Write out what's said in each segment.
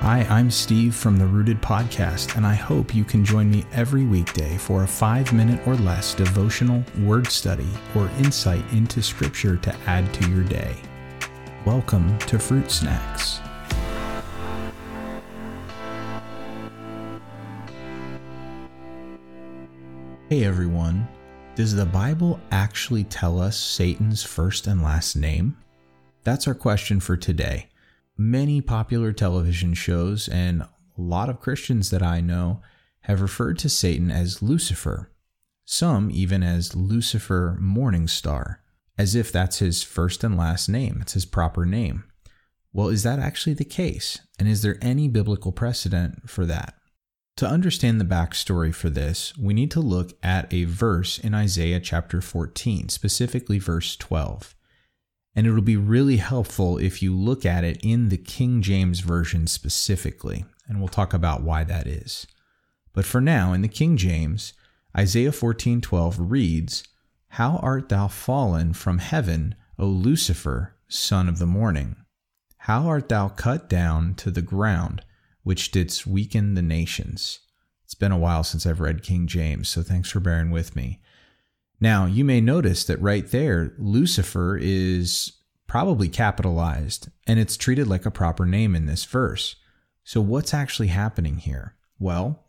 Hi, I'm Steve from the Rooted Podcast, and I hope you can join me every weekday for a five minute or less devotional word study or insight into Scripture to add to your day. Welcome to Fruit Snacks. Hey everyone, does the Bible actually tell us Satan's first and last name? That's our question for today many popular television shows and a lot of Christians that I know have referred to Satan as Lucifer, some even as Lucifer Morningstar, as if that's his first and last name, it's his proper name. Well, is that actually the case? And is there any biblical precedent for that? To understand the backstory for this, we need to look at a verse in Isaiah chapter 14, specifically verse 12. And it'll be really helpful if you look at it in the King James Version specifically. And we'll talk about why that is. But for now, in the King James, Isaiah 14:12 reads, "How art thou fallen from heaven, O Lucifer, son of the morning? How art thou cut down to the ground, which didst weaken the nations?" It's been a while since I've read King James, so thanks for bearing with me. Now, you may notice that right there, Lucifer is probably capitalized and it's treated like a proper name in this verse. So, what's actually happening here? Well,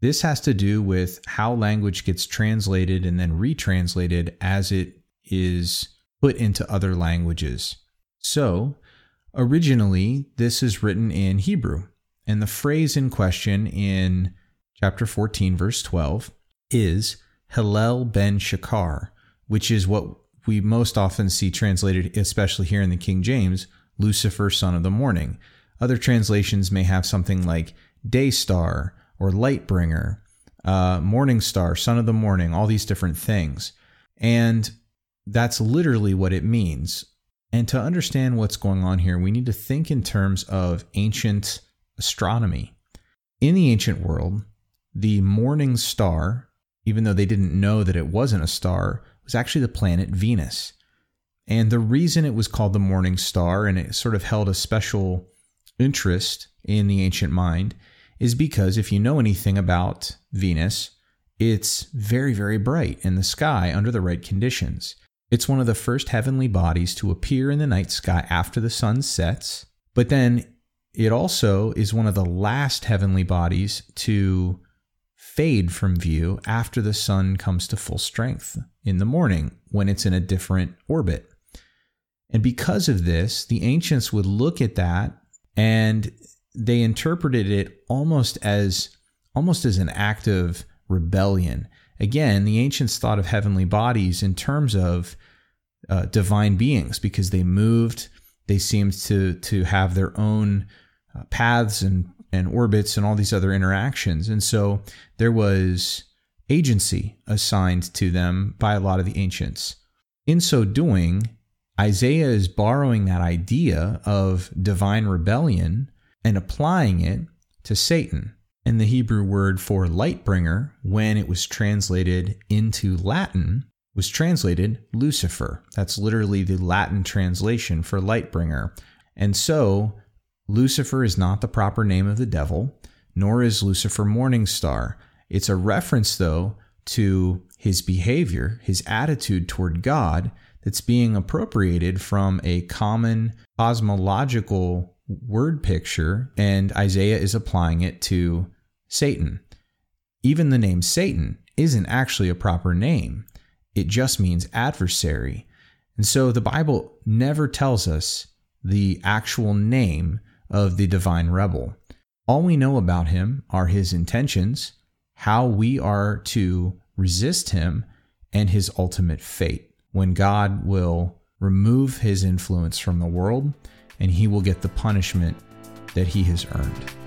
this has to do with how language gets translated and then retranslated as it is put into other languages. So, originally, this is written in Hebrew, and the phrase in question in chapter 14, verse 12 is Hillel ben Shakar, which is what we most often see translated, especially here in the King James, Lucifer, son of the morning. Other translations may have something like day star or light bringer, uh, morning star, son of the morning, all these different things. And that's literally what it means. And to understand what's going on here, we need to think in terms of ancient astronomy. In the ancient world, the morning star even though they didn't know that it wasn't a star, it was actually the planet Venus. And the reason it was called the morning star and it sort of held a special interest in the ancient mind is because if you know anything about Venus, it's very, very bright in the sky under the right conditions. It's one of the first heavenly bodies to appear in the night sky after the sun sets, but then it also is one of the last heavenly bodies to fade from view after the sun comes to full strength in the morning when it's in a different orbit. And because of this, the ancients would look at that and they interpreted it almost as almost as an act of rebellion. Again, the ancients thought of heavenly bodies in terms of uh, divine beings because they moved, they seemed to to have their own uh, paths and and orbits and all these other interactions. And so there was agency assigned to them by a lot of the ancients. In so doing, Isaiah is borrowing that idea of divine rebellion and applying it to Satan. And the Hebrew word for light bringer, when it was translated into Latin, was translated Lucifer. That's literally the Latin translation for light bringer. And so Lucifer is not the proper name of the devil, nor is Lucifer Morningstar. It's a reference, though, to his behavior, his attitude toward God, that's being appropriated from a common cosmological word picture, and Isaiah is applying it to Satan. Even the name Satan isn't actually a proper name, it just means adversary. And so the Bible never tells us the actual name of the divine rebel. All we know about him are his intentions, how we are to resist him, and his ultimate fate when God will remove his influence from the world and he will get the punishment that he has earned.